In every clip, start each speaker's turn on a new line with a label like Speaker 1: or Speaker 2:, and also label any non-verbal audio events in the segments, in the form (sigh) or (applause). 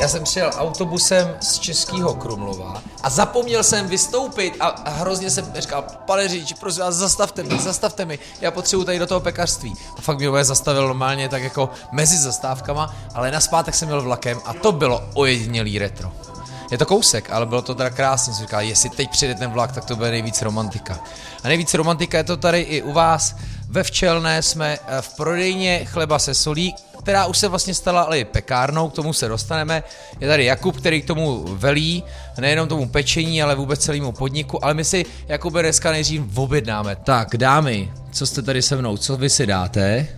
Speaker 1: Já jsem přijel autobusem z Českého Krumlova a zapomněl jsem vystoupit a, hrozně jsem říkal, pane řidiči, prosím vás, zastavte mě, zastavte mi, já potřebuji tady do toho pekařství. A fakt mě zastavil normálně tak jako mezi zastávkama, ale na zpátek jsem měl vlakem a to bylo ojedinělý retro. Je to kousek, ale bylo to teda krásně. Jsem říkal, jestli teď přijde ten vlak, tak to bude nejvíc romantika. A nejvíc romantika je to tady i u vás. Ve Včelné jsme eh, v prodejně chleba se solí, která už se vlastně stala ale pekárnou, k tomu se dostaneme. Je tady Jakub, který k tomu velí, nejenom tomu pečení, ale vůbec celému podniku, ale my si Jakube dneska nejdřív objednáme. Tak, dámy, co jste tady se mnou, co vy si dáte?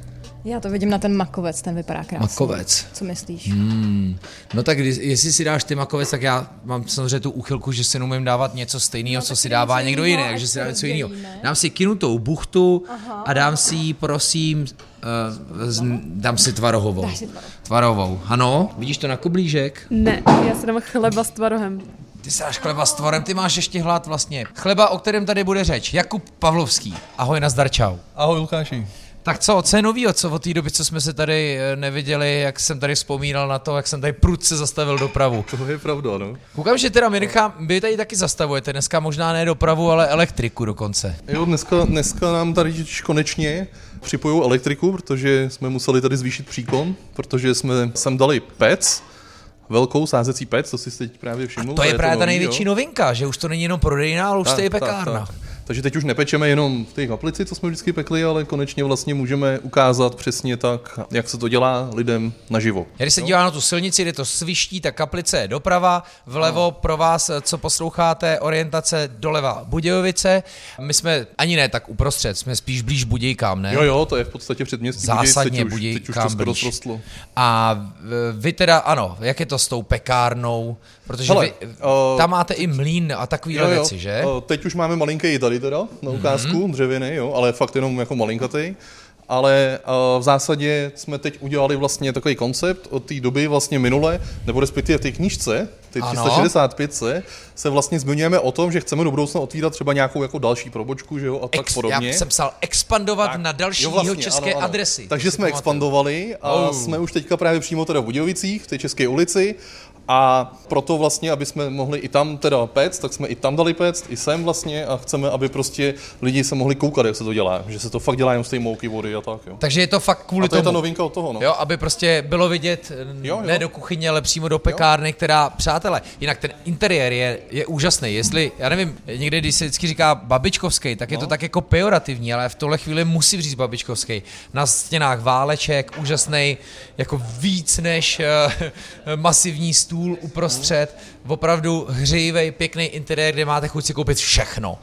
Speaker 2: Já to vidím na ten makovec, ten vypadá krásně.
Speaker 1: Makovec.
Speaker 2: Co myslíš?
Speaker 1: Hmm. No tak jestli si dáš ty makovec, tak já mám samozřejmě tu úchylku, že si neumím dávat něco stejného, no, co si dává někdo jiný, takže si dám něco jiného. Dám si kinutou buchtu Aha. a dám si, prosím, uh, dám si tvarohovou.
Speaker 2: Dáš si
Speaker 1: tvarohovou. Ano, vidíš to na kublížek?
Speaker 3: Ne, já si dám chleba s tvarohem.
Speaker 1: Ty si dáš chleba s tvorem, ty máš ještě hlad vlastně. Chleba, o kterém tady bude řeč. Jakub Pavlovský. Ahoj, nazdar, čau.
Speaker 4: Ahoj, Lukáši.
Speaker 1: Tak co, co je novýho, co od té doby, co jsme se tady eh, neviděli, jak jsem tady vzpomínal na to, jak jsem tady prudce zastavil dopravu.
Speaker 4: To je pravda, no.
Speaker 1: Koukám, že teda Mirka, vy tady taky zastavujete, dneska možná ne dopravu, ale elektriku dokonce.
Speaker 4: Jo, dneska, dneska nám tady konečně připojují elektriku, protože jsme museli tady zvýšit příkon, protože jsme sem dali PEC, velkou sázecí pec, to si teď právě všiml.
Speaker 1: A to je, je právě to ta největší jo? novinka, že už to není jenom prodejná, ale už tak, to je pekárna. Tak, tak.
Speaker 4: Takže teď už nepečeme jenom v té kaplici, co jsme vždycky pekli, ale konečně vlastně můžeme ukázat přesně tak, jak se to dělá lidem naživo.
Speaker 1: Když se dívá na tu silnici, kde to sviští, ta kaplice je doprava, vlevo no. pro vás, co posloucháte, orientace doleva Budějovice. My jsme ani ne tak uprostřed, jsme spíš blíž Budějkám, ne?
Speaker 4: Jo, jo, to je v podstatě předměstí
Speaker 1: Zásadně
Speaker 4: Budějkám
Speaker 1: blíž. A vy teda, ano, jak je to s tou pekárnou? Protože Hele, vy, uh, tam máte i mlín a takový věci, že?
Speaker 4: Uh, teď už máme malinký tady teda na ukázku, mm-hmm. dřevěný, jo, ale fakt jenom jako malinkatý. Ale uh, v zásadě jsme teď udělali vlastně takový koncept od té doby vlastně minule, nebo respektive v té knížce, ty 365 se vlastně zmiňujeme o tom, že chceme do budoucna otvírat třeba nějakou jako další probočku, že jo, a tak Ex, podobně.
Speaker 1: Já jsem psal expandovat tak, na další jo, vlastně, české ano, ano. adresy.
Speaker 4: Takže jsme expandovali a oh. jsme už teďka právě přímo teda v Budějovicích, v té české ulici a proto vlastně, aby jsme mohli i tam teda péct, tak jsme i tam dali péct, i sem vlastně a chceme, aby prostě lidi se mohli koukat, jak se to dělá. Že se to fakt dělá jenom z té mouky, vody a tak. Jo.
Speaker 1: Takže je to fakt kvůli
Speaker 4: a to
Speaker 1: tomu.
Speaker 4: je ta novinka od toho, no.
Speaker 1: Jo, aby prostě bylo vidět jo, jo. ne do kuchyně, ale přímo do pekárny, jo. která, přátelé, jinak ten interiér je, je úžasný. Jestli, já nevím, někdy, když se vždycky říká babičkovský, tak je no. to tak jako pejorativní, ale v tuhle chvíli musí říct babičkovský. Na stěnách váleček, úžasný, jako víc než uh, (laughs) masivní stůl uprostřed, opravdu hřejivý, pěkný interiér, kde máte chuť si koupit všechno.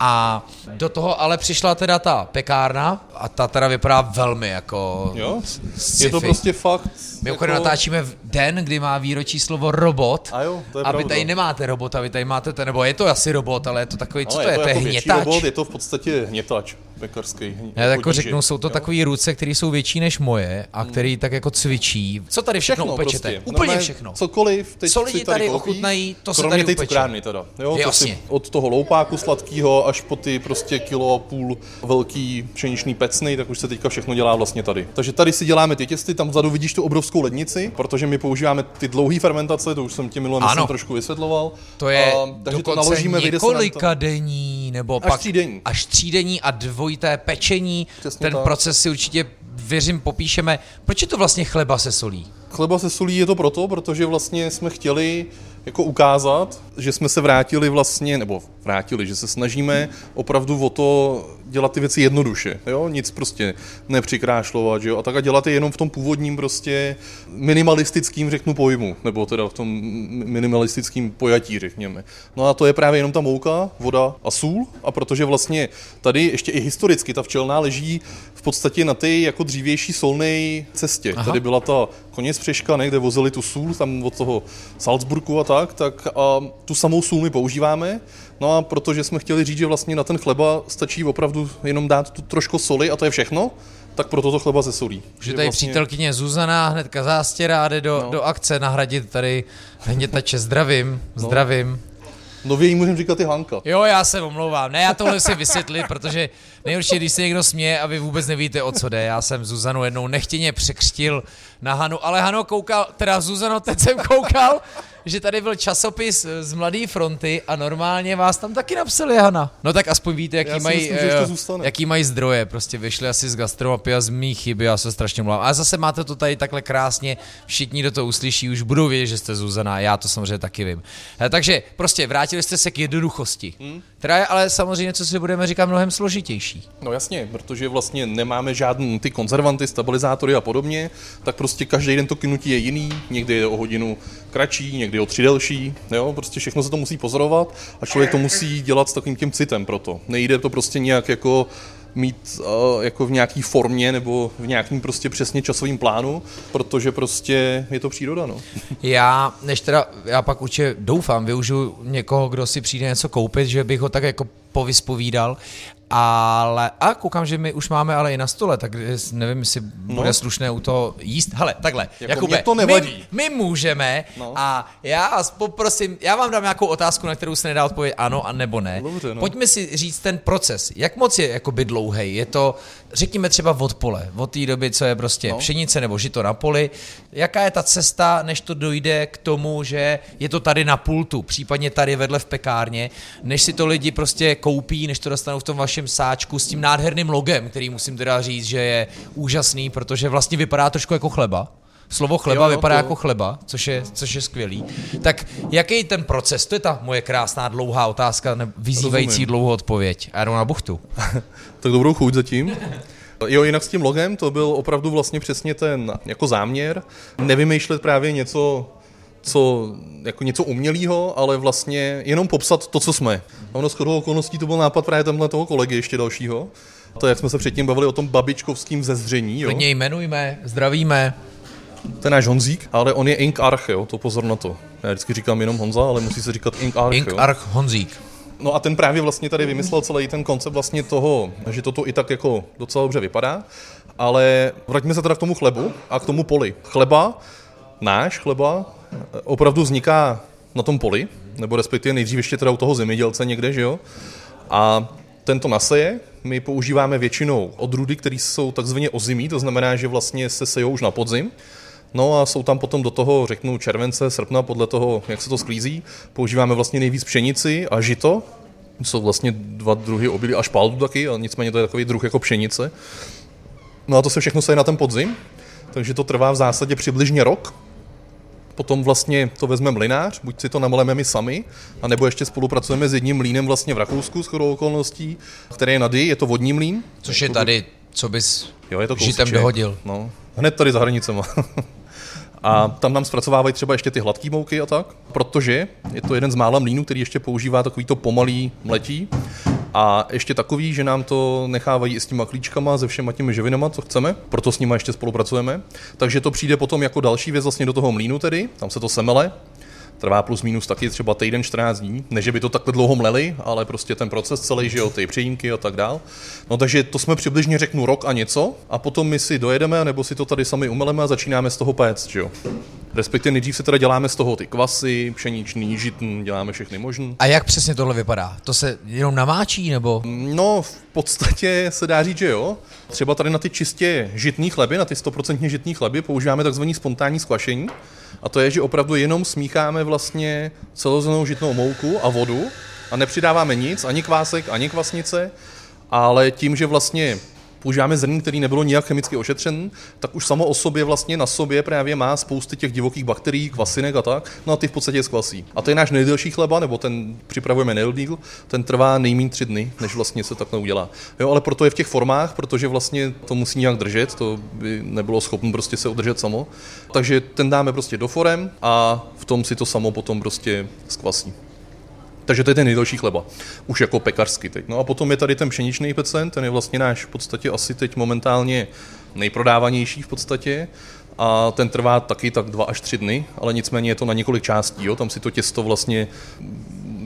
Speaker 1: A do toho ale přišla teda ta pekárna a ta teda vypadá velmi jako
Speaker 4: Jo, sci-fi. je to prostě fakt.
Speaker 1: My jako... natáčíme v den, kdy má výročí slovo robot.
Speaker 4: A jo, to je
Speaker 1: a vy tady nemáte robota, vy tady máte ten, nebo je to asi robot, ale je to takový, co ale to je, to je, to je jako hnětač.
Speaker 4: Robot, je to v podstatě hnětač pekarský.
Speaker 1: Já jako řeknu, jsou to takové ruce, které jsou větší než moje a hmm. který tak jako cvičí. Co tady všechno, všechno upečete? Prostě. Úplně no, všechno.
Speaker 4: Cokoliv.
Speaker 1: Teď Co lidi tady, tady ochutnají, to se tady upeče. cukrárny
Speaker 4: teda. Jo, to si od toho loupáku sladkého až po ty prostě kilo a půl velký pšeničný pecny, tak už se teďka všechno dělá vlastně tady. Takže tady si děláme ty těsty, tam vzadu vidíš tu obrovskou lednici, protože my používáme ty dlouhé fermentace, to už jsem ti minule trošku vysvětloval.
Speaker 1: To je a, takže to naložíme, několika denní, nebo
Speaker 4: až pak třídenní.
Speaker 1: až třídenní a dvojité pečení. Přesně Ten tak. proces si určitě věřím, popíšeme. Proč je to vlastně chleba se solí?
Speaker 4: Chleba se solí je to proto, protože vlastně jsme chtěli jako ukázat, že jsme se vrátili vlastně, nebo vrátili, že se snažíme opravdu o to dělat ty věci jednoduše, jo, nic prostě nepřikrášlovat, jo, a tak a dělat je jenom v tom původním prostě minimalistickým, řeknu, pojmu, nebo teda v tom minimalistickém pojatí, řekněme. No a to je právě jenom ta mouka, voda a sůl a protože vlastně tady ještě i historicky ta včelná leží v podstatě na té jako dřívější solné cestě. Aha. Tady byla ta koněc přeška, ne, kde vozili tu sůl, tam od toho Salzburgu a tak, tak a tu samou sůl my používáme. No a protože jsme chtěli říct, že vlastně na ten chleba stačí opravdu jenom dát tu trošku soli a to je všechno, tak proto to chleba ze solí.
Speaker 1: Že tady vlastně... přítelkyně Zuzana hnedka zástěrá jde do, no. do akce nahradit tady hnětače. Zdravím, no.
Speaker 4: Nově jí můžeme říkat i Hanka.
Speaker 1: Jo, já se omlouvám. Ne, já tohle si vysvětlit, protože nejhorší, když se někdo směje a vy vůbec nevíte, o co jde. Já jsem Zuzanu jednou nechtěně překřtil na Hanu, ale Hano koukal, teda Zuzano, teď jsem koukal, že tady byl časopis z Mladé fronty a normálně vás tam taky napsali, Hana. No tak aspoň víte, jaký,
Speaker 4: Já
Speaker 1: mají,
Speaker 4: myslím,
Speaker 1: eh, jaký mají zdroje. Prostě vyšli asi z gastromapy a z mých chyby, já se strašně mluvám. A zase máte to tady takhle krásně, všichni, kdo to uslyší, už budou vědět, že jste Zuzana, já to samozřejmě taky vím. Eh, Takže prostě vrátili jste se k jednoduchosti,
Speaker 4: Hmm.
Speaker 1: která je ale samozřejmě, co si budeme říkat, mnohem složitější.
Speaker 4: No jasně, protože vlastně nemáme žádný ty konzervanty, stabilizátory a podobně, tak prostě každý den to kynutí je jiný, někdy je o hodinu kratší, někdy o tři delší, jo, prostě všechno se to musí pozorovat a člověk to musí dělat s takovým tím citem proto. Nejde to prostě nějak jako mít uh, jako v nějaký formě nebo v nějakým prostě přesně časovým plánu, protože prostě je to příroda, no.
Speaker 1: Já, než teda, já pak určitě doufám, využiju někoho, kdo si přijde něco koupit, že bych ho tak jako povyspovídal, ale, a koukám, že my už máme ale i na stole, tak nevím, jestli bude
Speaker 4: No.
Speaker 1: slušné u toho jíst. Hele, takhle,
Speaker 4: Jako
Speaker 1: Jakube,
Speaker 4: to nevadí.
Speaker 1: My, my můžeme
Speaker 4: No.
Speaker 1: a já vás poprosím, já vám dám nějakou otázku, na kterou se nedá odpovědět ano a nebo ne.
Speaker 4: Dobře, no.
Speaker 1: Pojďme si říct ten proces. Jak moc je jakoby dlouhý? Je to, řekněme třeba od pole, od té doby, co je prostě
Speaker 4: No.
Speaker 1: pšenice nebo žito na poli. Jaká je ta cesta, než to dojde k tomu, že je to tady na pultu, případně tady vedle v pekárně, než si to lidi prostě koupí, než to dostanou v tom vašem sáčku s tím nádherným logem, který musím teda říct, že je úžasný, protože vlastně vypadá trošku jako chleba. Slovo chleba
Speaker 4: Jo,
Speaker 1: vypadá
Speaker 4: to-
Speaker 1: jako chleba, což je, což je skvělý. Tak jaký je ten proces? To je ta moje krásná dlouhá otázka, ne, vyzývající
Speaker 4: Rozumím.
Speaker 1: dlouhou odpověď. A jdu na buchtu. (laughs)
Speaker 4: Tak dobrou chuť zatím. Jo, jinak s tím logem to byl opravdu vlastně přesně ten jako záměr. Nevymýšlet právě něco, co, jako něco umělého, ale vlastně jenom popsat to, co jsme. A ono shodou okolností to byl nápad právě tenhle toho kolegy ještě dalšího. To, jak jsme se předtím bavili o tom babičkovském zezření, jo.
Speaker 1: Klidně jmenujme, zdravíme.
Speaker 4: Je náš Honzík, ale on je Ink Arch, jo, to pozor na to. Já vždycky říkám jenom Honza, ale musí se říkat Ink Arch,
Speaker 1: Ink
Speaker 4: jo.
Speaker 1: Arch Honzík.
Speaker 4: No a ten právě vlastně tady vymyslel celý ten koncept vlastně toho, že toto i tak jako docela dobře vypadá, ale vraťme se teda k tomu chlebu a k tomu poli. Chleba, náš chleba, eh, opravdu vzniká na tom poli, nebo respektive nejdřív ještě teda u toho zemědělce někde, že jo? A tento naseje my používáme většinou odrůdy, které jsou takzvaně ozimí, to znamená, že vlastně se sejou už na podzim. No a jsou tam potom do toho, řeknu, července, srpna, podle toho, jak se to sklízí. Používáme vlastně nejvíc pšenici a žito. Jsou vlastně dva druhy obilí a špaldu taky, ale nicméně to je takový druh jako pšenice. No a to se všechno seje na ten podzim, takže to trvá v zásadě přibližně rok. Potom vlastně to vezme mlinář, buď si to namaleme my sami, anebo ještě spolupracujeme s jedním mlínem vlastně v Rakousku, s okolností, který je nady, je to vodní mlín.
Speaker 1: Což je tady, co bys
Speaker 4: Jo, je to
Speaker 1: žitem dohodil.
Speaker 4: No, hned tady za hranicema. (laughs) a tam nám zpracovávají třeba ještě ty hladké mouky a tak, protože je to jeden z mála mlínů, který ještě používá takovýto pomalý mletí. A ještě takový, že nám to nechávají i s těma klíčkama, se všema těmi živinama, co chceme, proto s nimi ještě spolupracujeme. Takže to přijde potom jako další věc vlastně do toho mlínu tedy, tam se to semele, Trvá plus minus taky třeba týden, 14 dní. Ne, že by to takhle dlouho mleli, ale prostě ten proces celý, že jo, ty přejímky a tak dál. No takže to jsme přibližně řeknu rok a něco a potom my si dojedeme, nebo si to tady sami umeleme a začínáme z toho péct, že jo. Respektive nejdřív si teda děláme z toho ty kvasy, pšeničný, žitný, děláme všechny možný.
Speaker 1: A jak přesně tohle vypadá? To se jenom namáčí, nebo?
Speaker 4: No, v podstatě se dá říct, že jo. Třeba tady na ty čistě žitný chleby, na ty 100% žitný chleby používáme takzvaný spontánní skvašení. A to je, že opravdu jenom smícháme vlastně celozenou žitnou mouku a vodu a nepřidáváme nic, ani kvásek, ani kvasnice, ale tím, že vlastně používáme zrní, který nebylo nijak chemicky ošetřen, tak už samo o sobě vlastně na sobě právě má spousty těch divokých bakterií, kvasinek a tak, no a ty v podstatě skvasí. A to je náš nejdelší chleba, nebo ten připravujeme nejdíl, ten trvá nejméně tři dny, než vlastně se takhle udělá. Jo, ale proto je v těch formách, protože vlastně to musí nějak držet, to by nebylo schopno prostě se udržet samo. Takže ten dáme prostě do forem a v tom si to samo potom prostě skvasí. Takže to je ten nejdelší chleba. Už jako pekařsky teď. No a potom je tady ten pšeničný pecen, ten je vlastně náš v podstatě asi teď momentálně nejprodávanější v podstatě. A ten trvá taky tak dva až tři dny, ale nicméně je to na několik částí, jo? tam si to těsto vlastně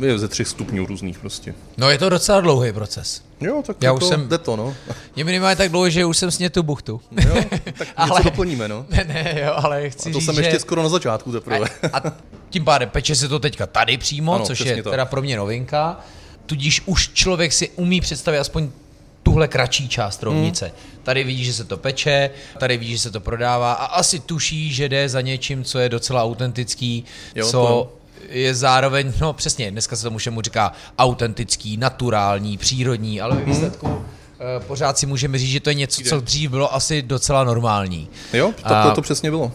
Speaker 4: je ze třech stupňů různých prostě.
Speaker 1: No je to docela dlouhý proces.
Speaker 4: Jo, tak
Speaker 1: Já
Speaker 4: je
Speaker 1: už
Speaker 4: to,
Speaker 1: jsem-
Speaker 4: jde to, no.
Speaker 1: Je minimálně tak dlouhý, že už jsem sně tu buchtu.
Speaker 4: Jo, tak (laughs) něco
Speaker 1: Ale-
Speaker 4: doplníme, no.
Speaker 1: Ne, ne, jo, ale chci
Speaker 4: A to
Speaker 1: říct,
Speaker 4: jsem
Speaker 1: že...
Speaker 4: ještě skoro na začátku teprve.
Speaker 1: A, a tím pádem peče se to teďka tady přímo,
Speaker 4: Ano,
Speaker 1: což je
Speaker 4: tak.
Speaker 1: teda pro mě novinka. Tudíž už člověk si umí představit aspoň tuhle kratší část rovnice. Hmm. Tady vidí, že se to peče, tady vidí, že se to prodává a asi tuší, že jde za něčím, co je docela autentický,
Speaker 4: Jo,
Speaker 1: co
Speaker 4: to
Speaker 1: je zároveň, no přesně, dneska se tomu všemu říká autentický, naturální, přírodní, ale ve výsledku hmm. pořád si můžeme říct, že to je něco, co dřív bylo asi docela normální.
Speaker 4: Jo, tak
Speaker 1: A-
Speaker 4: to, to přesně bylo.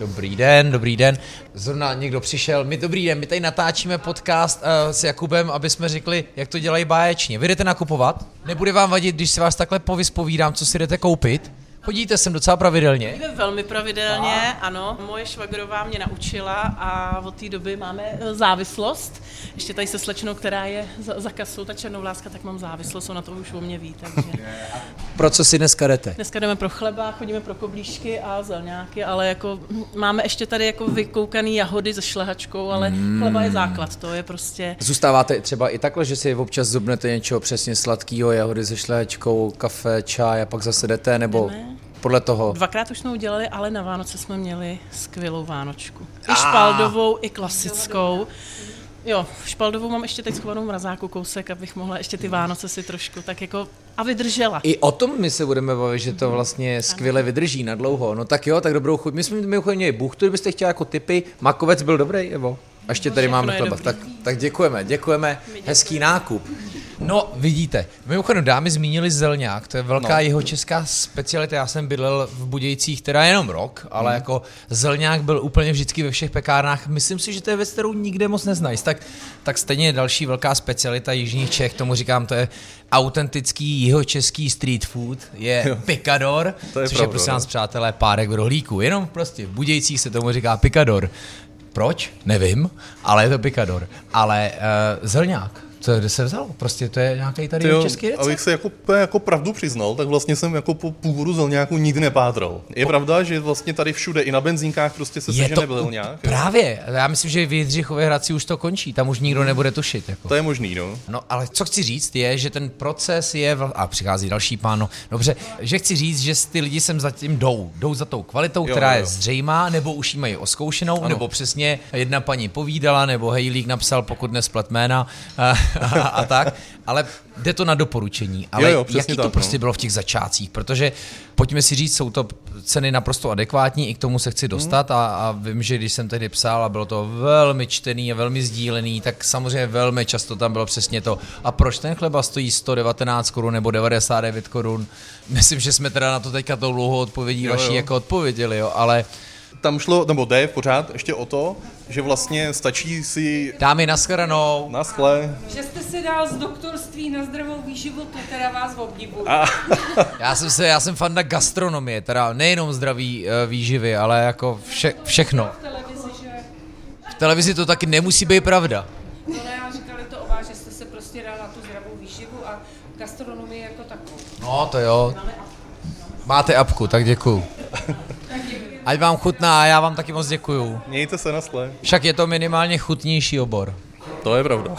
Speaker 1: Dobrý den, dobrý den. Zrovna někdo přišel. My dobrý den, my tady natáčíme podcast uh, s Jakubem, aby jsme řekli, jak to dělají báječně. Vy jdete nakupovat? Nebude vám vadit, když si vás takhle povyspovídám, co si jdete koupit? Chodíte sem docela pravidelně?
Speaker 5: Chodíme velmi pravidelně, ano. Moje švagrová mě naučila a od té doby máme eh, závislost. Ještě tady se slečnou, která je za, za kasou, ta černovláska, tak mám závislost, ona to už o mě ví. Takže (laughs)
Speaker 1: Pro co si dneska jdete?
Speaker 5: dneska jdeme pro chleba, chodíme pro koblížky a zelňáky, ale jako hm, máme ještě tady jako vykoukaný jahody se šlehačkou, ale chleba je základ, to je prostě...
Speaker 1: Zůstáváte třeba i takhle, že si občas zubnete něčeho přesně sladkého, jahody se šléčkou, kafe, čaj a pak zase jdete, nebo
Speaker 5: Jdeme.
Speaker 1: Podle toho?
Speaker 5: Dvakrát už jsme udělali, ale na Vánoce jsme měli skvělou Vánočku. I špaldovou, i klasickou. Jo, špaldovou mám ještě teď schovanou v mrazáku kousek, abych mohla ještě ty Vánoce si trošku tak jako a vydržela.
Speaker 1: I o tom my se budeme bavit, že to vlastně skvěle vydrží na dlouho. No tak jo, tak dobrou chuť. My jsme mimochodem měli buchtu, kdybyste chtěli jako typy. Makovec byl dobrý, Evo? A ještě tady
Speaker 5: Všechno
Speaker 1: máme chleba. Tak, tak děkujeme, děkujeme. Hezký nákup. No, vidíte. Mimochodem, dámy zmínili zelňák, to je velká no. jeho česká specialita. Já jsem bydlel v Budějcích teda jenom rok, ale jako zelňák byl úplně vždycky ve všech pekárnách. Myslím si, že to je věc, kterou nikde moc neznají. Tak, tak stejně další velká specialita jižních Čech, tomu říkám, to je autentický jihočeský street food, je
Speaker 4: Jo.
Speaker 1: pikador,
Speaker 4: To je
Speaker 1: což je
Speaker 4: pravda,
Speaker 1: prostě
Speaker 4: no.
Speaker 1: nás, přátelé, párek v rohlíku. Jenom prostě v Budějcích se tomu říká pikador. Proč? Nevím, ale je to pikador. Ale uh, zelňák, to kde se vzalo? Prostě to je nějaký tady
Speaker 4: Tyjo,
Speaker 1: český recept.
Speaker 4: abych se jako, jako pravdu přiznal, tak vlastně jsem jako po původu zelňáku nikdy nepátral. Je pravda, že vlastně tady všude i na benzínkách prostě se sežene zelňák. jo.
Speaker 1: Právě, já myslím, že v Jindřichově Hradci už to končí, tam už nikdo nebude tušit. Jako.
Speaker 4: To je možný, no.
Speaker 1: No, ale co chci říct je, že ten proces je, vl- a přichází další pán, no, dobře, že chci říct, že ty lidi sem zatím jdou, jdou za tou kvalitou,
Speaker 4: Jo,
Speaker 1: která
Speaker 4: jo.
Speaker 1: je zřejmá, nebo už ji mají oskoušenou,
Speaker 4: Ano.
Speaker 1: nebo přesně jedna paní povídala, nebo Hejlík napsal, pokud nesplet jména (laughs) a, tak, ale jde to na doporučení. Ale
Speaker 4: Jo, jo,
Speaker 1: jaký to
Speaker 4: tak,
Speaker 1: prostě
Speaker 4: no.
Speaker 1: bylo v těch začátcích, protože pojďme si říct, jsou to ceny naprosto adekvátní, i k tomu se chci dostat a, a vím, že když jsem tehdy psal a bylo to velmi čtený a velmi sdílený, tak samozřejmě velmi často tam bylo přesně to. A proč ten chleba stojí 119 korun nebo 99 korun? Myslím, že jsme teda na to teďka tou dlouhou odpovědí
Speaker 4: Jo,
Speaker 1: vaší
Speaker 4: jo.
Speaker 1: jako odpověděli, jo, ale
Speaker 4: Tam šlo, nebo jde pořád ještě o to, že vlastně stačí si
Speaker 1: dámy naschledanou.
Speaker 4: na skle
Speaker 6: Že jste si dal z doktorství na zdravou výživu, to teda vás obdivuju. (laughs)
Speaker 1: Já jsem se, já jsem fanda gastronomie, teda nejenom zdraví e, výživy, ale jako vše, všechno.
Speaker 6: V televizi, že
Speaker 1: V televizi to taky nemusí být pravda.
Speaker 6: no ne, ale říkali to o vás, že jste se prostě dal na tu zdravou výživu a gastronomii jako takovou.
Speaker 1: No, to jo. Máte apku, tak děkuju. (laughs) Ať vám chutná a já vám taky moc děkuju.
Speaker 4: Mějte se na skle.
Speaker 1: Však je to minimálně chutnější obor.
Speaker 4: To je pravda.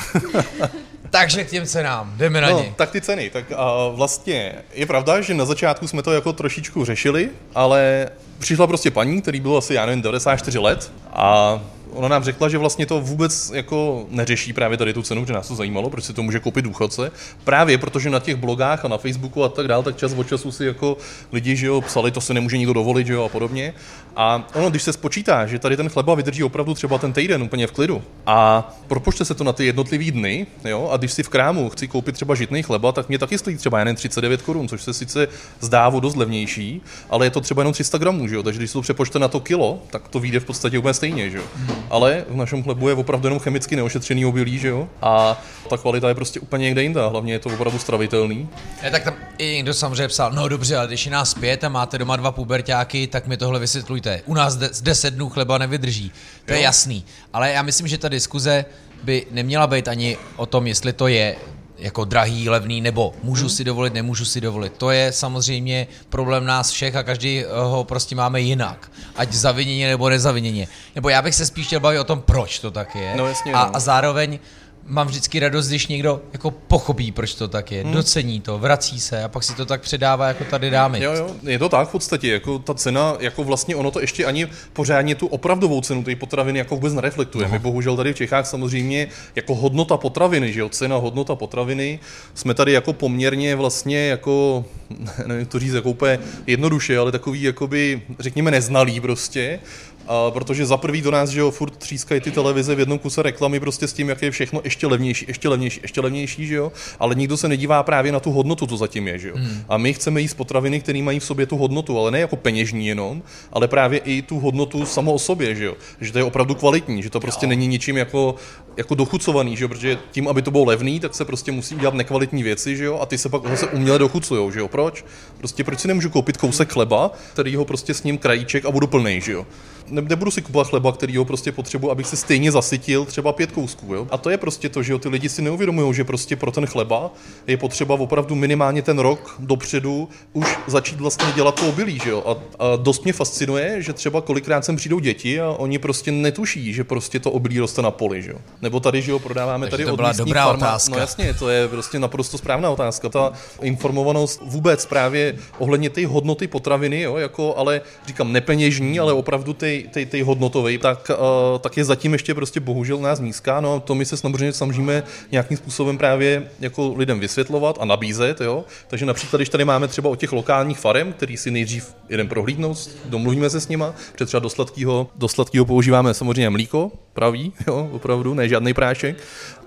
Speaker 4: (laughs)
Speaker 1: Takže k těm cenám, jdeme na
Speaker 4: No,
Speaker 1: ně.
Speaker 4: tak ty ceny. Tak a vlastně je pravda, že na začátku jsme to jako trošičku řešili, ale přišla prostě paní, který byl asi, já nevím, 94 let a ona nám řekla, že vlastně to vůbec jako neřeší právě tady tu cenu, že nás to zajímalo, proč si to může koupit důchodce. Právě protože na těch blogách a na Facebooku a tak dál, tak čas od času si jako lidi, že jo, psali, to se nemůže nikdo dovolit, že jo, a podobně. A ono, když se spočítá, že tady ten chleba vydrží opravdu třeba ten týden úplně v klidu a propočte se to na ty jednotlivý dny, jo, a když si v krámu chci koupit třeba žitný chleba, tak mě taky stojí třeba jen 39 korun, což se sice zdá o dost levnější, ale je to třeba jenom 300 gramů, že jo, takže když to přepočte na to kilo, tak to vyjde v podstatě úplně stejně, že jo. Ale v našem chlebu je opravdu jenom chemicky neošetřený obilí, že jo, a ta kvalita je prostě úplně někde jinde, hlavně je to opravdu stravitelný.
Speaker 1: Ne, tak tam i někdo samozřejmě psal, no dobře, ale když je nás pět a máte doma dva puberťáky, tak mi tohle vysvětlujte. U nás de- z 10 dnů chleba nevydrží. To je
Speaker 4: Jo.
Speaker 1: jasný. Ale já myslím, že ta diskuze by neměla být ani o tom, jestli to je jako drahý, levný, nebo můžu si dovolit, nemůžu si dovolit. To je samozřejmě problém nás všech a každý ho prostě máme jinak. Ať zaviněně nebo nezaviněně. Nebo já bych se spíš chtěl bavit o tom, proč to tak je.
Speaker 4: No jasně,
Speaker 1: a,
Speaker 4: no.
Speaker 1: a zároveň mám vždycky radost, když někdo jako pochopí, proč to tak je, hmm. docení to, vrací se a pak si to tak předává jako tady dámy.
Speaker 4: Jo, jo, je to tak v podstatě, jako ta cena, jako vlastně ono to ještě ani pořádně tu opravdovou cenu té potraviny jako vůbec nereflektuje. No. My bohužel tady v Čechách samozřejmě jako hodnota potraviny, že jo, cena, hodnota potraviny, jsme tady jako poměrně vlastně jako, (laughs) nevím to říct jako úplně jednoduše, ale takový jakoby, řekněme, neznalý prostě a protože za prvý do nás, že jo, furt třískají ty televize v jednom kuse reklamy prostě s tím, jak je všechno ještě levnější, ještě levnější, ještě levnější, že jo, ale nikdo se nedívá právě na tu hodnotu, co zatím je, že jo. Hmm. A my chceme jíst potraviny, které mají v sobě tu hodnotu, ale ne jako peněžní jenom, ale právě i tu hodnotu samo o sobě, že jo. Že to je opravdu kvalitní, že to prostě jo. není ničím jako, jako dochucovaný, že jo, protože tím, aby to bylo levný, tak se prostě musí dělat nekvalitní věci, že jo, a ty se pak zase uměle dochucujou, že jo. Proč? Prostě proč si nemůžu koupit kousek chleba, který ho prostě s ním krajíček a budu plný, že jo ne, nebudu si kupovat chleba, který ho prostě potřebuji, abych se stejně zasytil třeba pět kousků. Jo? A to je prostě to, že jo, ty lidi si neuvědomují, že prostě pro ten chleba je potřeba opravdu minimálně ten rok dopředu už začít vlastně dělat to obilí, že jo. A, a dost mě fascinuje, že třeba kolikrát sem přijdou děti a oni prostě netuší, že prostě to obilí roste na poli, že jo. Nebo tady, že jo, prodáváme
Speaker 1: Takže
Speaker 4: tady
Speaker 1: to
Speaker 4: od
Speaker 1: byla dobrá
Speaker 4: farma.
Speaker 1: otázka.
Speaker 4: No jasně, to je prostě naprosto správná otázka. Ta informovanost vůbec právě ohledně té hodnoty potraviny, jo, jako, ale říkám nepeněžní, ale opravdu ty tej, tej hodnotový, tak, uh, tak je zatím ještě prostě bohužel nás nízká. No to my se samozřejmě snažíme nějakým způsobem právě jako lidem vysvětlovat a nabízet. Jo? Takže například, když tady máme třeba o těch lokálních farem, který si nejdřív jeden prohlídnout, domluvíme se s nima, protože třeba do sladkého, do sladkého používáme samozřejmě mlíko, pravý, jo, opravdu, ne žádný prášek.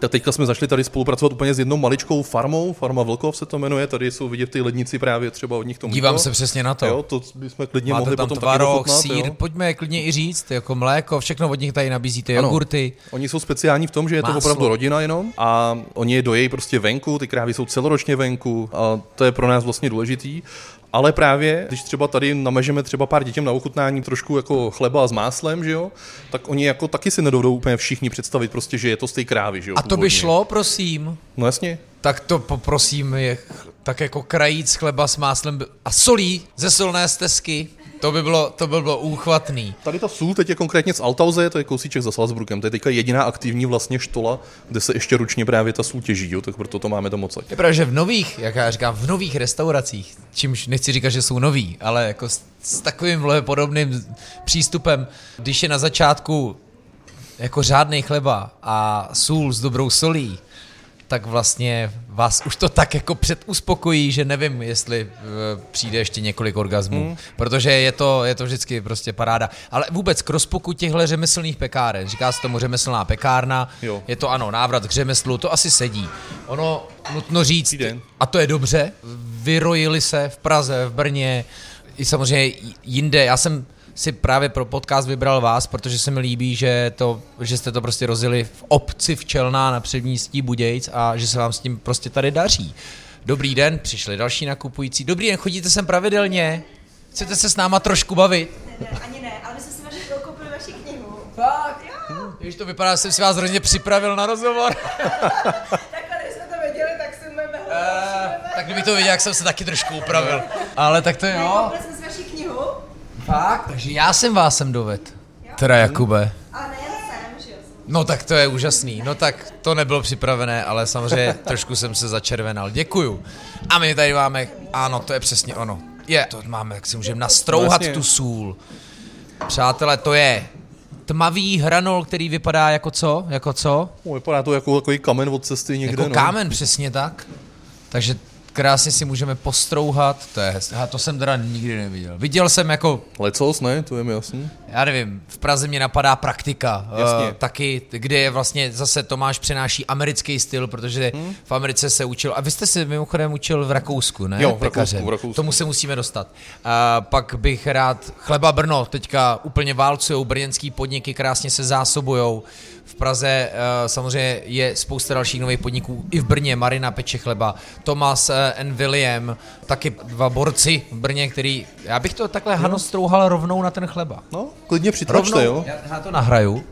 Speaker 4: Tak teďka jsme začali tady spolupracovat úplně s jednou maličkou farmou, farma Vlkov se to jmenuje, tady jsou vidět ty lednici právě třeba od nich tomu.
Speaker 1: Dívám se přesně na to.
Speaker 4: Jo, to bychom klidně
Speaker 1: Máte
Speaker 4: mohli
Speaker 1: tam
Speaker 4: potom
Speaker 1: tvaroh,
Speaker 4: taky dochutnat,
Speaker 1: sír,
Speaker 4: jo.
Speaker 1: pojďme klidně i říct, jako mléko, všechno od nich tady nabízíte,
Speaker 4: Ano.
Speaker 1: jogurty.
Speaker 4: Oni jsou speciální v tom, že je to
Speaker 1: Máslo.
Speaker 4: opravdu rodina jenom a oni je dojejí prostě venku, ty krávy jsou celoročně venku a to je pro nás vlastně důležitý. Ale právě, když třeba tady namažeme třeba pár dětem na ochutnání trošku jako chleba s máslem, že jo, tak oni jako taky si nedovedou úplně všichni představit prostě, že je to z té krávy, že jo.
Speaker 1: A to by
Speaker 4: původně.
Speaker 1: šlo, prosím.
Speaker 4: No jasně.
Speaker 1: Tak to poprosím, je tak jako krajíc chleba s máslem by- a solí ze solné stezky. To by bylo, to by bylo úchvatný.
Speaker 4: Tady ta sůl teď je konkrétně z Altauze, to je kousíček za Salzburgem, to je teďka jediná aktivní vlastně štola, kde se ještě ručně právě ta sůl těží, jo, tak proto to máme tam moc.
Speaker 1: Je pravda, že v nových, jak já říkám, v nových restauracích, čímž nechci říkat, že jsou noví, ale jako s, s takovým podobným přístupem, když je na začátku jako řádný chleba a sůl s dobrou solí, tak vlastně vás už to tak jako předuspokojí, že nevím, jestli uh, přijde ještě několik orgasmů, mm. protože je to, je to vždycky prostě paráda. Ale vůbec k rozpuku těchto řemeslných pekáren, říká se tomu řemeslná pekárna,
Speaker 4: Jo.
Speaker 1: je to ano, návrat k řemeslu, to asi sedí. Ono, nutno říct, a to je dobře, vyrojili se v Praze, v Brně, i samozřejmě jinde. Já jsem si právě pro podcast vybral vás, protože se mi líbí, že, to, že jste to prostě rozjeli v obci Včelná na předmístí Budějc a že se vám s tím prostě tady daří. Dobrý den, přišli další nakupující. Dobrý den, chodíte sem pravidelně? Chcete se s náma trošku bavit?
Speaker 7: Ne, ani ne, ale my jsme si vaši koupili vaši knihu.
Speaker 1: Fakt? Když to vypadá, že jsem si vás hrozně připravil na rozhovor. (laughs)
Speaker 7: Takhle, když jsme to věděli, tak jsme mohli.
Speaker 1: Eh, tak kdyby to viděl, jak jsem se taky trošku upravil. Ale tak to jo.
Speaker 7: Koupili jsme si vaši knihu
Speaker 1: Fakt? Takže já jsem vás sem doved. Teda Jakube.
Speaker 7: a nejen jsem, že jo.
Speaker 1: No tak to je úžasný. No tak to nebylo připravené, ale samozřejmě trošku jsem se začervenal. Děkuju. A my tady máme, ano, to je přesně ono. Je, to máme, jak si můžeme nastrouhat
Speaker 4: Vlastně.
Speaker 1: tu sůl. Přátelé, to je tmavý hranol, který vypadá jako co? Jako co?
Speaker 4: Vypadá to jako takový kamen od cesty někde.
Speaker 1: Jako
Speaker 4: no.
Speaker 1: kámen, přesně tak. Takže krásně si můžeme postrouhat, to je hezké. To jsem teda nikdy neviděl. Viděl jsem jako
Speaker 4: Lecos, ne, to je mi jasný.
Speaker 1: já nevím, v Praze mě napadá praktika.
Speaker 4: Jasně.
Speaker 1: Uh, taky, kde je vlastně zase Tomáš přenáší americký styl, protože hmm. v Americe se učil. A vy jste se mimochodem učil v Rakousku, ne?
Speaker 4: Jo, v Rakousku, v Rakousku.
Speaker 1: Tomu se musíme dostat. Uh, pak bych rád, chleba Brno teďka úplně válcujou, brněnský podniky krásně se zásobujou. V Praze uh, samozřejmě je spousta dalších nových podniků. I v Brně Marina peče chleba, Thomas uh, and William, taky dva borci v Brně, který, já bych to takhle Hano strouhal rovnou na ten chleba.
Speaker 4: No, klidně přitlačte, jo.
Speaker 1: Já, já to nahraju.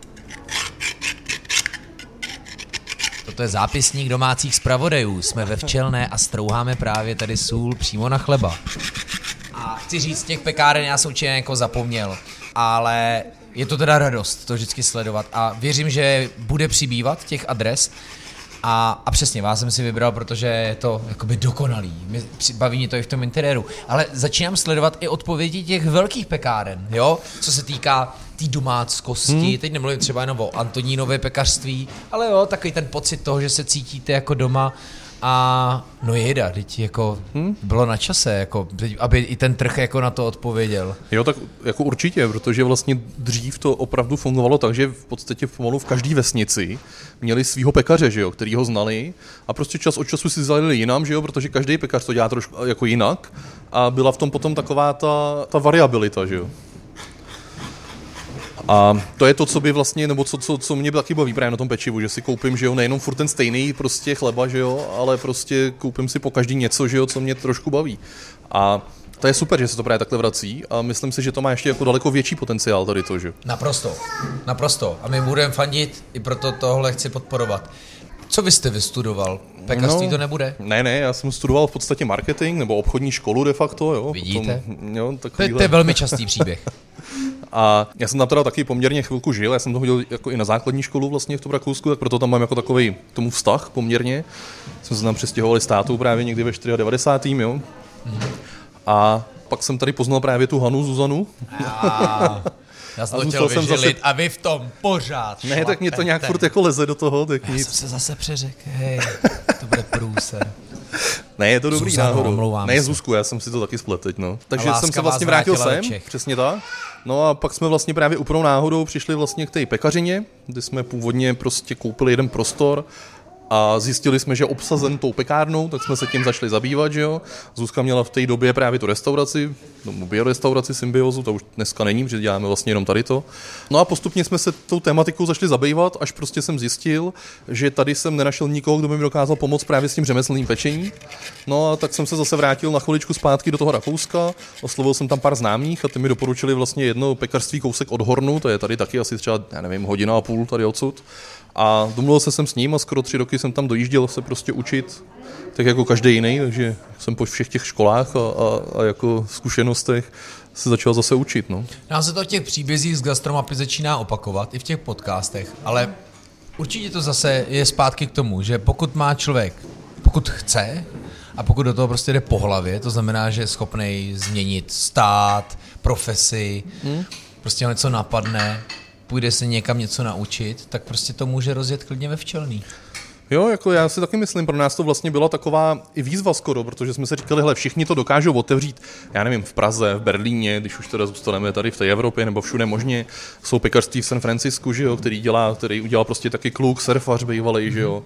Speaker 1: Toto je zápisník domácích zpravodajů. Jsme ve včelné a strouháme právě tady sůl přímo na chleba. A chci říct, těch pekáren já jsem určitě jako zapomněl, ale je to teda radost to vždycky sledovat a věřím, že bude přibývat těch adres. A, a přesně, vás jsem si vybral, protože je to jakoby dokonalý. Mě, baví mě to i v tom interiéru. Ale začínám sledovat i odpovědi těch velkých pekáren, jo? Co se týká té tý domáckosti. Hmm. Teď nemluvím třeba jenom o Antonínové pekařství, ale jo, takový ten pocit toho, že se cítíte jako doma. A no jeda, teď jako hmm? bylo na čase, jako, aby i ten trh jako na to odpověděl.
Speaker 4: Jo, tak jako určitě, protože vlastně dřív to opravdu fungovalo tak, že v podstatě pomalu v každé vesnici měli svého pekaře, že jo, který ho znali a prostě čas od času si zalili jinam, že jo, protože každý pekař to dělá trošku jako jinak a byla v tom potom taková ta, ta variabilita, že jo. A to je to, co by vlastně, nebo co, co, co mě taky baví právě na tom pečivu, že si koupím, že jo, nejenom furt ten stejný prostě chleba, že jo, ale prostě koupím si po každý něco, že jo, co mě trošku baví. A to je super, že se to právě takhle vrací a myslím si, že to má ještě jako daleko větší potenciál tady to, že?
Speaker 1: Naprosto, naprosto. A my budeme fandit, i proto tohle chci podporovat. Co vy jste vystudoval? Pekařství no, to nebude?
Speaker 4: Ne, ne, já jsem studoval v podstatě marketing nebo obchodní školu de facto, jo.
Speaker 1: Vidíte?
Speaker 4: Potom, jo,
Speaker 1: to, to je velmi častý příběh. (laughs)
Speaker 4: A já jsem tam teda taky poměrně chvilku žil, já jsem to hodil jako i na základní školu vlastně v tom Rakousku, tak proto tam mám jako takový tomu vztah poměrně. Jsme se tam přestěhovali s tátou právě někdy ve 94. jo. A pak jsem tady poznal právě tu Hanu Zuzanu.
Speaker 1: A, já jsem
Speaker 4: A
Speaker 1: to chtěl
Speaker 4: jsem zase-
Speaker 1: a vy v tom pořád
Speaker 4: Ne, tak mě to nějak furt jako leze do toho, tak
Speaker 1: Já jsem
Speaker 4: nic.
Speaker 1: se zase přeřekl, hej, to bude průser.
Speaker 4: Ne, je to dobrý
Speaker 1: Zuzano,
Speaker 4: náhodou. Ne. Zuzku, já jsem si to taky splet teď, no. Takže jsem se vlastně vrátil sem, přesně tak. No a pak jsme vlastně právě úplnou náhodou přišli vlastně k té pekařině, kde jsme původně prostě koupili jeden prostor a zjistili jsme, že obsazen tou pekárnou, tak jsme se tím začali zabývat, že jo. Zuzka měla v té době právě tu restauraci, no, biorestauraci Symbiozu, to už dneska není, protože děláme vlastně jenom tady to. No a postupně jsme se tou tématikou začali zabývat, až prostě jsem zjistil, že tady jsem nenašel nikoho, kdo by mi dokázal pomoct právě s tím řemeslným pečením. No a tak jsem se zase vrátil na chviličku zpátky do toho Rakouska, oslovil jsem tam pár známých a ty mi doporučili vlastně jedno pekařství kousek od Hornu, to je tady taky asi třeba, já nevím, hodina a půl tady odsud. A domluvil se jsem s ním a skoro tři roky jsem tam dojížděl se prostě učit, tak jako každý jiný, takže jsem po všech těch školách a, a, a jako zkušenostech se začal zase učit, no.
Speaker 1: Nám se to v těch příbězích z gastromapy začíná opakovat, i v těch podcastech, ale určitě to zase je zpátky k tomu, že pokud má člověk, pokud chce a pokud do toho prostě jde po hlavě, to znamená, že je schopný změnit stát, profesi, hmm. prostě ho něco napadne, půjde se někam něco naučit, tak prostě to může rozjet klidně ve včelný.
Speaker 4: Jo, jako já si taky myslím, pro nás to vlastně byla taková i výzva skoro, protože jsme si říkali, hele, všichni to dokážou otevřít, já nevím, v Praze, v Berlíně, když už teda zůstaneme tady v té Evropě nebo všude možně, jsou pekařství v San Francisku, že jo, který dělá, který udělal prostě taky kluk, surfař bývalý, že jo,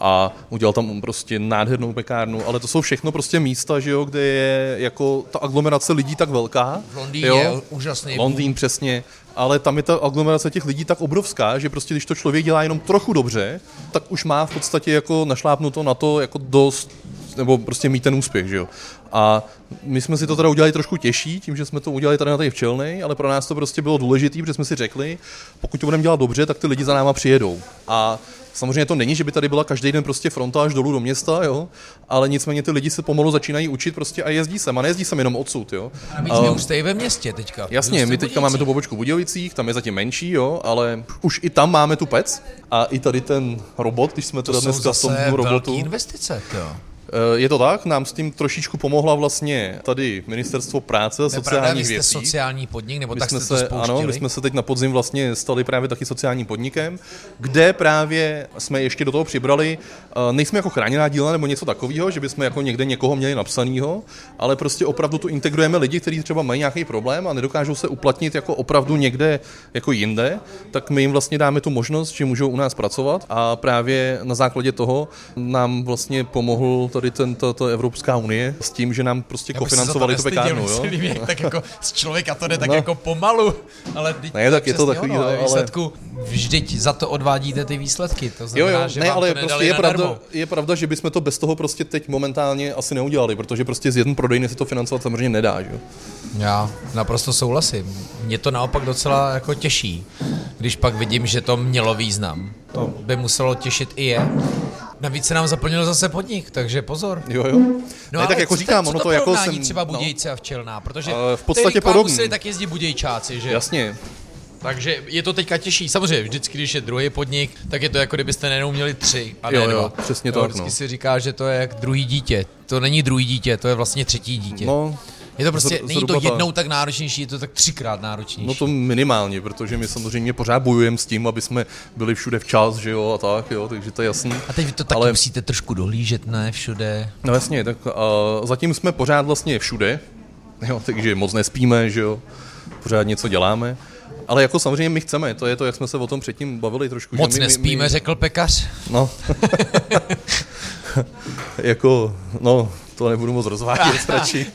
Speaker 4: a udělal tam prostě nádhernou pekárnu, ale to jsou všechno prostě místa, že jo, kde je jako ta aglomerace lidí tak velká.
Speaker 1: V Londýně
Speaker 4: jo?
Speaker 1: je úžasný
Speaker 4: Londýn přesně, ale tam je ta aglomerace těch lidí tak obrovská, že prostě když to člověk dělá jenom trochu dobře, tak už má v podstatě jako našlápnuto na to jako dost, nebo prostě mít ten úspěch, že jo. A my jsme si to teda udělali trošku těžší, tím, že jsme to udělali tady na té včelnej, ale pro nás to prostě bylo důležité, protože jsme si řekli, pokud to budeme dělat dobře, tak ty lidi za náma přijedou. A Samozřejmě to není, že by tady byla každý den prostě fronta až dolů do města, jo, ale nicméně ty lidi se pomalu začínají učit prostě a jezdí sem. A nejezdí sem jenom odsud, jo.
Speaker 1: A navíc vy už i ve městě teďka.
Speaker 4: Jasně, my teďka máme tu pobočku v Budějovicích, tam je zatím menší, jo, ale už i tam máme tu pec a i tady ten robot, když jsme
Speaker 1: To
Speaker 4: teda dneska v tom robotu.
Speaker 1: investice, jo.
Speaker 4: Eh, Je to tak, nám s tím trošičku pomohla vlastně tady Ministerstvo práce a
Speaker 1: To je pravda, vy
Speaker 4: sociálních
Speaker 1: jste
Speaker 4: věcí.
Speaker 1: sociální podnik, nebo
Speaker 4: My
Speaker 1: tak
Speaker 4: jsme
Speaker 1: jste to
Speaker 4: se,
Speaker 1: spouštili?
Speaker 4: ano, my jsme se teď na podzim vlastně stali právě taky sociálním podnikem, kde právě jsme ještě do toho přibrali, eh, nejsme jako chráněná dílna nebo něco takového, že bychom jako někde někoho měli napsanýho, ale prostě opravdu tu integrujeme lidi, kteří třeba mají nějaký problém a nedokážou se uplatnit jako opravdu někde jako jinde, tak my jim vlastně dáme tu možnost, že můžou u nás pracovat a právě na základě toho nám vlastně pomohl tady ten, ta, ta Evropská unie s tím, že nám prostě
Speaker 1: Já to
Speaker 4: kofinancovali tu
Speaker 1: nestyděl,
Speaker 4: pekárnu. Jo?
Speaker 1: myslím, jak tak jako z člověka to jde tak
Speaker 4: No.
Speaker 1: jako pomalu, ale vždyť
Speaker 4: Ne, tak je to takový,
Speaker 1: ono,
Speaker 4: no, ale-
Speaker 1: výsledku vždyť za to odvádíte ty výsledky, to
Speaker 4: Jo,
Speaker 1: znamená,
Speaker 4: jo,
Speaker 1: že
Speaker 4: ne, ale
Speaker 1: to
Speaker 4: prostě je pravda, je pravda, že bychom to bez toho prostě teď momentálně asi neudělali, protože prostě z jedné prodejny se to financovat samozřejmě nedá, že? jo.
Speaker 1: Já naprosto souhlasím. Mě to naopak docela jako těší, když pak vidím, že to mělo význam. To by muselo těšit i je. Navíc se nám zaplnil zase podnik, takže pozor.
Speaker 4: Jo, jo.
Speaker 1: No
Speaker 4: ne, tak jako
Speaker 1: co
Speaker 4: říkám,
Speaker 1: co
Speaker 4: ono
Speaker 1: to
Speaker 4: to jako jsem...
Speaker 1: třeba
Speaker 4: no.
Speaker 1: Budějce a Včelná, protože
Speaker 4: Ale v podstatě podobný.
Speaker 1: museli tak jezdí Budějčáci, že?
Speaker 4: Jasně.
Speaker 1: Takže je to teďka těžší. Samozřejmě, vždycky, když je druhý podnik, tak je to jako kdybyste nejenom měli tři a ne
Speaker 4: Jo, jo, přesně
Speaker 1: jo,
Speaker 4: tak,
Speaker 1: Vždycky
Speaker 4: no.
Speaker 1: si říká, že to je jak druhý dítě. To není druhý dítě, to je vlastně třetí dítě.
Speaker 4: No,
Speaker 1: je to prostě,
Speaker 4: zhr-
Speaker 1: není to jednou tak náročnější, je to tak třikrát náročnější.
Speaker 4: No to minimálně, protože my samozřejmě pořád bojujeme s tím, aby jsme byli všude včas, že jo, a tak, jo, takže to je jasný.
Speaker 1: A teď vy to taky
Speaker 4: Ale-
Speaker 1: musíte trošku dohlížet, ne, všude.
Speaker 4: No jasně, tak uh, zatím jsme pořád vlastně všude, jo, takže moc nespíme, že jo, pořád něco děláme. Ale jako samozřejmě my chceme, to je to, jak jsme se o tom předtím bavili trošku.
Speaker 1: Moc
Speaker 4: že my,
Speaker 1: nespíme,
Speaker 4: my,
Speaker 1: řekl pekař.
Speaker 4: No. (laughs) jako, no, to nebudu moc rozvádět (laughs) radši.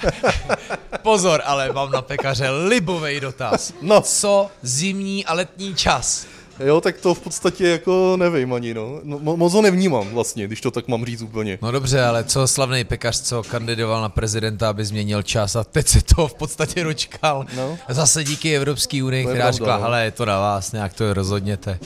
Speaker 1: Pozor, ale mám na pekaře libovej dotaz.
Speaker 4: No.
Speaker 1: Co zimní a letní čas?
Speaker 4: Jo, tak to v podstatě jako nevím ani, no. no mo- moc ho nevnímám vlastně, když to tak mám říct úplně.
Speaker 1: No dobře, ale co slavný pekař, co kandidoval na prezidenta, aby změnil čas a teď se to v podstatě dočkal.
Speaker 4: No.
Speaker 1: Zase díky Evropské unii,
Speaker 4: je
Speaker 1: která
Speaker 4: pravda,
Speaker 1: řekla,
Speaker 4: no.
Speaker 1: hele, je to na vás, nějak to rozhodněte.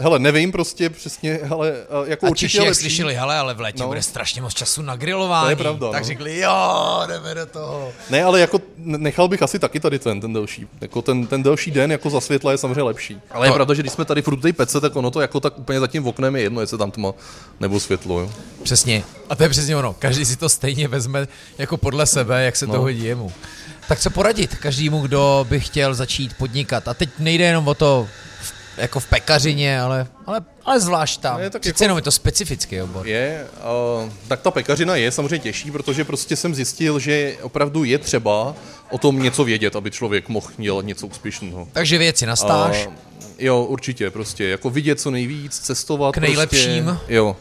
Speaker 4: Hele, nevím prostě přesně, ale jako
Speaker 1: A
Speaker 4: určitě
Speaker 1: Češi, jak slyšeli, hele, ale v létě
Speaker 4: No.
Speaker 1: bude strašně moc času na grilování.
Speaker 4: To je pravda,
Speaker 1: Tak
Speaker 4: no.
Speaker 1: řekli, jo, jdeme do toho.
Speaker 4: Ne, ale jako nechal bych asi taky tady ten, ten delší. Jako ten, ten delší den jako za světla je samozřejmě lepší. Ale je
Speaker 1: No.
Speaker 4: pravda, že když jsme tady furt té pece, tak ono to jako tak úplně za tím oknem je jedno, jestli tam tma nebo světlo. Jo.
Speaker 1: Přesně. A to je přesně ono. Každý si to stejně vezme jako podle sebe, jak se
Speaker 4: No.
Speaker 1: to hodí jemu. Tak co poradit každému, kdo by chtěl začít podnikat? A teď nejde jenom o to jako v pekařině, ale, ale, ale zvlášť tam.
Speaker 4: Ne, tak
Speaker 1: Přece
Speaker 4: jako-
Speaker 1: jenom je to specifický obor.
Speaker 4: Je, uh, tak ta pekařina je samozřejmě těžší, protože prostě jsem zjistil, že opravdu je třeba o tom něco vědět, aby člověk mohl dělat něco úspěšného.
Speaker 1: Takže věci na stáž.
Speaker 4: A, jo, určitě, prostě, jako vidět co nejvíc, cestovat.
Speaker 1: K nejlepším.
Speaker 4: Prostě, jo.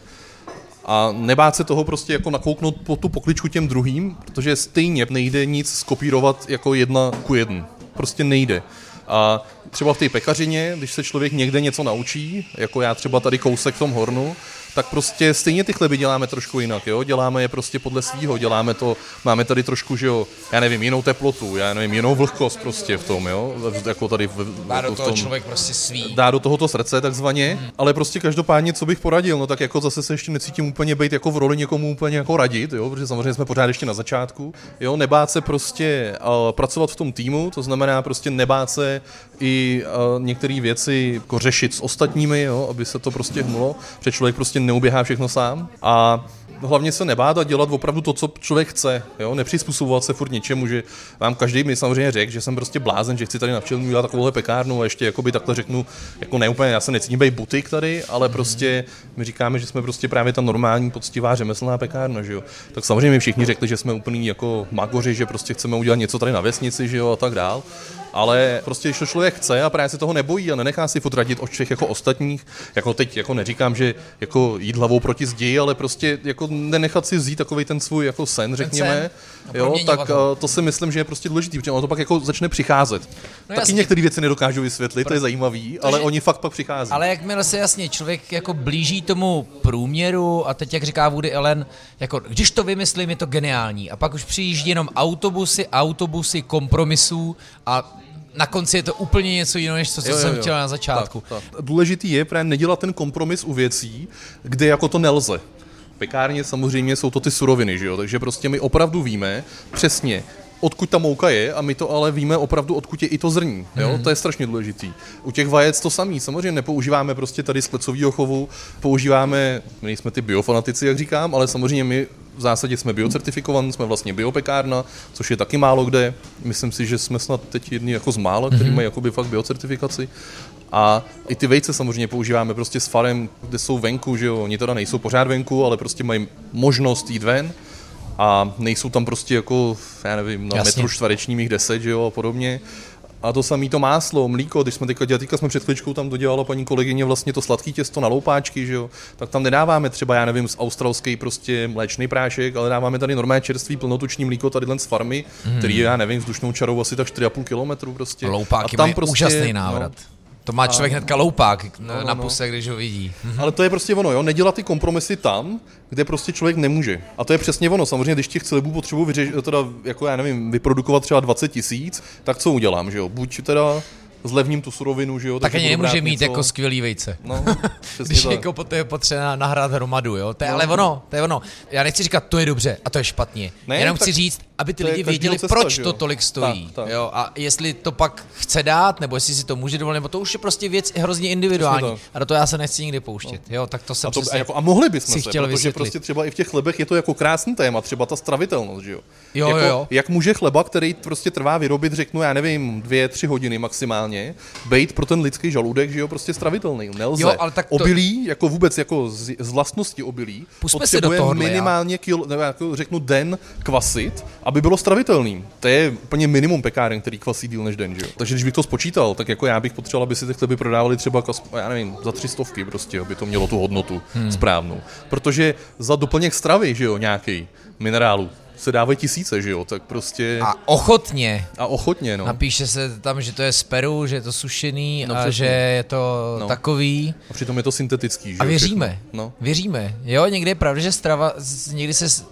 Speaker 4: A nebát se toho prostě jako nakouknout po tu pokličku těm druhým, protože stejně nejde nic skopírovat jako jedna ku jednu. Prostě nejde. A třeba v té pekařině, když se člověk někde něco naučí, jako já třeba tady kousek v tom hornu, tak prostě stejně ty chleby děláme trošku jinak, jo? Děláme je prostě podle svýho, děláme to, máme tady trošku, že jo, já nevím, jinou teplotu, já nevím, jinou vlhkost prostě v tom, jo? V- Jako tady v,
Speaker 1: Má do
Speaker 4: v
Speaker 1: toho
Speaker 4: tom,
Speaker 1: člověk prostě svý.
Speaker 4: dá do tohoto srdce takzvaně, ale prostě každopádně, co bych poradil, no tak jako zase se ještě necítím úplně být jako v roli někomu úplně jako radit, jo, protože samozřejmě jsme pořád ještě na začátku, jo, nebát se prostě uh, pracovat v tom týmu, to znamená prostě nebát se i uh, některé věci jako řešit s ostatními, jo, aby se to prostě hnulo, protože člověk prostě neuběhá všechno sám a hlavně se nebát a dělat opravdu to, co člověk chce, jo? nepřizpůsobovat se furt něčemu, že vám každý mi samozřejmě řekl, že jsem prostě blázen, že chci tady na včelní udělat takovouhle pekárnu a ještě jakoby takhle řeknu, jako ne úplně, já se necítím být butik tady, ale prostě my říkáme, že jsme prostě právě ta normální, poctivá řemeslná pekárna, že jo. Tak samozřejmě mi všichni řekli, že jsme úplný jako magoři, že prostě chceme udělat něco tady na vesnici, že jo, a tak dál. Ale prostě, když to člověk chce a právě se toho nebojí a nenechá si furt radit od všech jako ostatních, jako teď jako neříkám, že jako jít hlavou proti zdi, ale prostě jako nenechat si vzít takový ten svůj jako sen, řekněme,
Speaker 1: sen. a
Speaker 4: jo, tak
Speaker 1: ho.
Speaker 4: eh, to si myslím, že je prostě důležitý, protože ono to pak jako začne přicházet.
Speaker 1: No
Speaker 4: Taky některé věci nedokážu vysvětlit, to je zajímavý, ale oni fakt pak přichází.
Speaker 1: Ale jakmile se jasně člověk jako blíží tomu průměru a teď jak říká Woody Allen, jako když to vymyslím, je to geniální. A pak už přijíždí jenom autobusy, autobusy kompromisů a na konci je to úplně něco jiného, než to, co
Speaker 4: Jo, jo,
Speaker 1: jsem
Speaker 4: jo.
Speaker 1: chtěl na začátku.
Speaker 4: Tak, tak. Důležitý je právě nedělat ten kompromis u věcí, kde jako to nelze. Pekárně samozřejmě jsou to ty suroviny, že jo? takže prostě my opravdu víme přesně, odkud ta mouka je a my to ale víme opravdu, odkud je i to zrní. Jo?
Speaker 1: Mhm.
Speaker 4: To je strašně důležitý. U těch vajec to samý. Samozřejmě nepoužíváme prostě tady z klecového chovu, používáme, my nejsme ty biofanatici, jak říkám, ale samozřejmě my v zásadě jsme biocertifikovaní, jsme vlastně biopekárna, což je taky málo kde. Myslím si, že jsme snad teď jedni jako z mála, který mají jakoby fakt biocertifikaci. A i ty vejce samozřejmě používáme prostě s farem, kde jsou venku, že jo, oni teda nejsou pořád venku, ale prostě mají možnost jít ven a nejsou tam prostě jako, já nevím, na
Speaker 1: Jasně.
Speaker 4: metru čtverečním jich 10, že jo, a podobně. A to samé to máslo, mlíko, když jsme teďka dělali, teďka jsme před chvíličkou tam dodělala paní kolegyně vlastně to sladký těsto na loupáčky, že jo, tak tam nedáváme třeba, já nevím, z australský prostě mléčný prášek, ale dáváme tady normálně čerstvý plnotuční mlíko tady z farmy, který je, já nevím, vzdušnou čarou asi tak 4,5 kilometru prostě.
Speaker 1: Loupáky
Speaker 4: a tam prostě,
Speaker 1: úžasný návrat. To má člověk hnedka loupák na,
Speaker 4: no,
Speaker 1: na
Speaker 4: no.
Speaker 1: puse, když ho vidí.
Speaker 4: No, ale to je prostě ono, jo, nedělat ty kompromisy tam, kde prostě člověk nemůže. A to je přesně ono, samozřejmě, když těch celebů potřebuji vyřešit, teda, jako já nevím, vyprodukovat třeba 20 tisíc, tak co udělám, že jo? Buď teda zlevním tu surovinu, že jo.
Speaker 1: Tak ani nemůže mít
Speaker 4: něco-
Speaker 1: jako skvělý vejce.
Speaker 4: No, (laughs)
Speaker 1: Když
Speaker 4: tak.
Speaker 1: jako poté je potřeba nahrát hromadu, jo. To je ale ono, to je ono. Já nechci říkat, to je dobře a to je špatně.
Speaker 4: Ne,
Speaker 1: Jenom chci říct, aby ty lidi věděli,
Speaker 4: cesta,
Speaker 1: proč to tolik stojí.
Speaker 4: Tak, tak.
Speaker 1: Jo. A jestli to pak chce dát, nebo jestli si to může dovolit, nebo to už je prostě věc hrozně individuální. A do toho já se nechci nikdy pouštět. Jo, tak to jsem
Speaker 4: A, to, a, jako, a mohli bychom
Speaker 1: si
Speaker 4: se,
Speaker 1: chtěl
Speaker 4: protože
Speaker 1: vysvětlit.
Speaker 4: prostě třeba i v těch chlebech je to jako krásný téma, třeba ta stravitelnost, že jo.
Speaker 1: Jo,
Speaker 4: jako,
Speaker 1: jo, jo.
Speaker 4: Jak může chleba, který prostě trvá vyrobit, řeknu, já nevím, dvě, tři hodiny maximálně, být pro ten lidský žaludek, že jo, prostě stravitelný. Nelze.
Speaker 1: Jo, ale tak to-
Speaker 4: Obilí, jako vůbec jako z, z vlastnosti obilí,
Speaker 1: do
Speaker 4: potřebuje
Speaker 1: tohohle, já.
Speaker 4: minimálně kilo, nebo jako řeknu den kvasit, aby bylo stravitelný. To je úplně minimum pekáren, který kvasí díl než den, že jo. Takže když bych to spočítal, tak jako já bych potřeboval, aby si ty chleby prodávali třeba, já nevím, za tři stovky prostě, aby to mělo tu hodnotu hmm. správnou. Protože za doplněk stravy, že jo, nějaký minerálu, se dávají tisíce, že jo, tak prostě...
Speaker 1: A ochotně
Speaker 4: a ochotně, no.
Speaker 1: Napíše se tam, že to je z Peru, že je to sušený
Speaker 4: No
Speaker 1: a
Speaker 4: přesně.
Speaker 1: že je to
Speaker 4: No.
Speaker 1: takový.
Speaker 4: A přitom je to syntetický, že
Speaker 1: A věříme.
Speaker 4: No.
Speaker 1: Věříme. Jo, někdy je pravda, že strava, někdy se,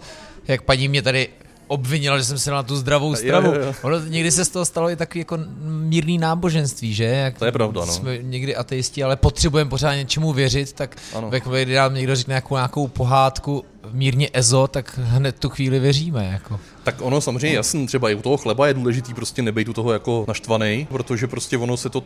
Speaker 1: jak paní mě tady obvinila, že jsem dal na tu zdravou stravu.
Speaker 4: jo, jo.
Speaker 1: Ono, někdy se z toho stalo i takový jako mírný náboženství, že? Jak
Speaker 4: To je pravda, no.
Speaker 1: Jsme někdy ateisti, ale potřebujeme pořád něčemu věřit, tak
Speaker 4: Ano.
Speaker 1: ve chvíli, kdy nám někdo řekne nějakou, nějakou pohádku mírně ezo, tak hned tu chvíli věříme. Jako.
Speaker 4: Tak ono samozřejmě jasný, třeba i u toho chleba je důležitý prostě nebejt u toho jako naštvaný, protože prostě ono se to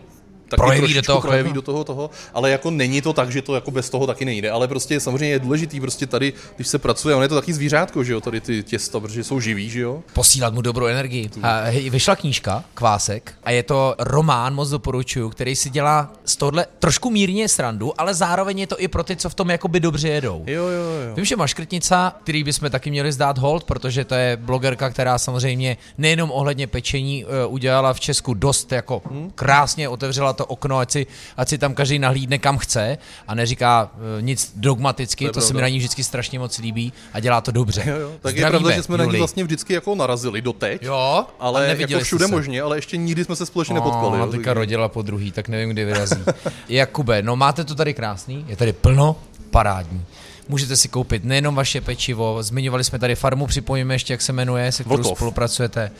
Speaker 4: taky
Speaker 1: Projeví do toho
Speaker 4: projeví do toho, toho, ale jako není to tak, že to jako bez toho taky nejde, ale prostě samozřejmě je důležitý prostě tady, když se pracuje, ono je to taky zvířátko, že jo, tady ty těsta, protože jsou živí, že jo.
Speaker 1: posílat mu dobrou energii. A vyšla knížka, Kvásek, a je to román, moc doporučuju, který si dělá z tohle trošku mírně srandu, ale zároveň je to i pro ty, co v tom jakoby dobře jedou.
Speaker 4: Jo, jo, jo.
Speaker 1: Vím, že Maškrtnica, který bychom taky měli zdát hold, protože to je blogerka, která samozřejmě nejenom ohledně pečení uh, udělala v Česku dost jako
Speaker 4: Hmm.
Speaker 1: krásně, otevřela to okno, ať si, ať si tam každý nahlídne kam chce a neříká uh, nic dogmaticky,
Speaker 4: To
Speaker 1: to,
Speaker 4: je
Speaker 1: se mi na ní vždycky strašně moc líbí a dělá to dobře.
Speaker 4: Jo, jo. Tak je
Speaker 1: Zdravíme,
Speaker 4: pravda, že jsme na ní
Speaker 1: Juli.
Speaker 4: vlastně vždycky jako narazili doteď,
Speaker 1: Jo,
Speaker 4: ale jako všude
Speaker 1: se.
Speaker 4: možně, ale ještě nikdy jsme se společně nepotkali.
Speaker 1: Ona teďka rodila po druhý, tak nevím, kdy vyrazí. (laughs) Jakube, no máte to tady krásný, je tady plno, parádní. Můžete si koupit nejenom vaše pečivo, zmiňovali jsme tady farmu, připojíme ještě, jak se jmenuje, se kterou
Speaker 4: Vlkov.
Speaker 1: spolupracujete.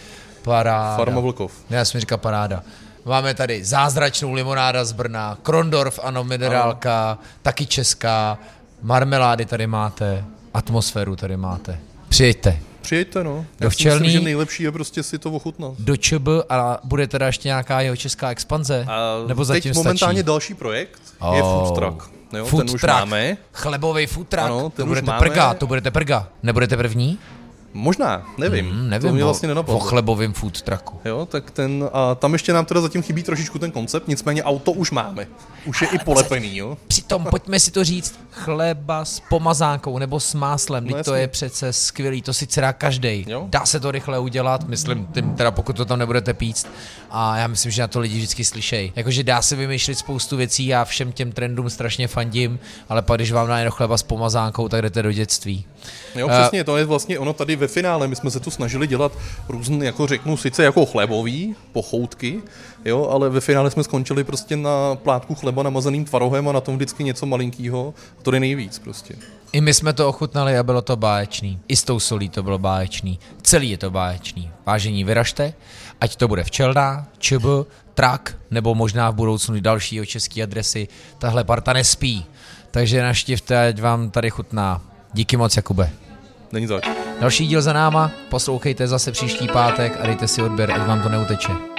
Speaker 1: Paráda.
Speaker 4: Farma Vlkov.
Speaker 1: Já jsem říkal paráda. Máme tady zázračnou limonáda z Brna, Krondorf, ano, minerálka, taky česká, marmelády tady máte, atmosféru tady máte. Přijeďte
Speaker 4: Přijeďte, no.
Speaker 1: Do
Speaker 4: Já si myslím,
Speaker 1: Včelný.
Speaker 4: že nejlepší je prostě si to ochutnat.
Speaker 1: do ČB a bude teda ještě nějaká jeho česká expanze?
Speaker 4: A
Speaker 1: Nebo zatím
Speaker 4: teď momentálně
Speaker 1: stačí?
Speaker 4: další projekt je
Speaker 1: Oh.
Speaker 4: food truck. Jo,
Speaker 1: Food
Speaker 4: ten už
Speaker 1: truck.
Speaker 4: máme.
Speaker 1: Chlebový food truck,
Speaker 4: Ano,
Speaker 1: to
Speaker 4: ten už
Speaker 1: budete
Speaker 4: máme.
Speaker 1: prga, to budete prga. Nebudete první?
Speaker 4: Možná, nevím.
Speaker 1: Hmm, nevím,
Speaker 4: to mě
Speaker 1: o-
Speaker 4: vlastně nenapadlo.
Speaker 1: chlebovém food trucku.
Speaker 4: Jo, tak ten, a tam ještě nám teda zatím chybí trošičku ten koncept, nicméně auto už máme. Už je i polepený, jo.
Speaker 1: Přitom pojďme si to říct, chleba s pomazánkou nebo s máslem,
Speaker 4: No
Speaker 1: no to je přece skvělý, to si dá každý. Dá se to rychle udělat, myslím, tím, teda pokud to tam nebudete píct. A já myslím, že na to lidi vždycky slyšejí. Jakože dá se vymýšlet spoustu věcí, já všem těm trendům strašně fandím, ale pak když vám dá jenom chleba s pomazánkou, tak jdete do dětství.
Speaker 4: Jo,
Speaker 1: Eh,
Speaker 4: přesně, to je vlastně ono tady ve finále, my jsme se tu snažili dělat různé, jako řeknu, sice jako chlebový, pochoutky, jo, ale ve finále jsme skončili prostě na plátku chleba namazaným tvarohem a na tom vždycky něco malinkýho, a to je nejvíc prostě.
Speaker 1: I my jsme to ochutnali a bylo to báječný. I s tou solí to bylo báječný. Celý je to báječný. Vážení, vyražte, ať to bude včelná, ČB, trak, nebo možná v budoucnu další jeho české adresy. Tahle parta nespí. Takže naštivte, ať vám tady chutná. Díky moc, Jakube.
Speaker 4: Není tak.
Speaker 1: Další díl za náma, poslouchejte zase příští pátek a dejte si odběr, ať vám to neuteče.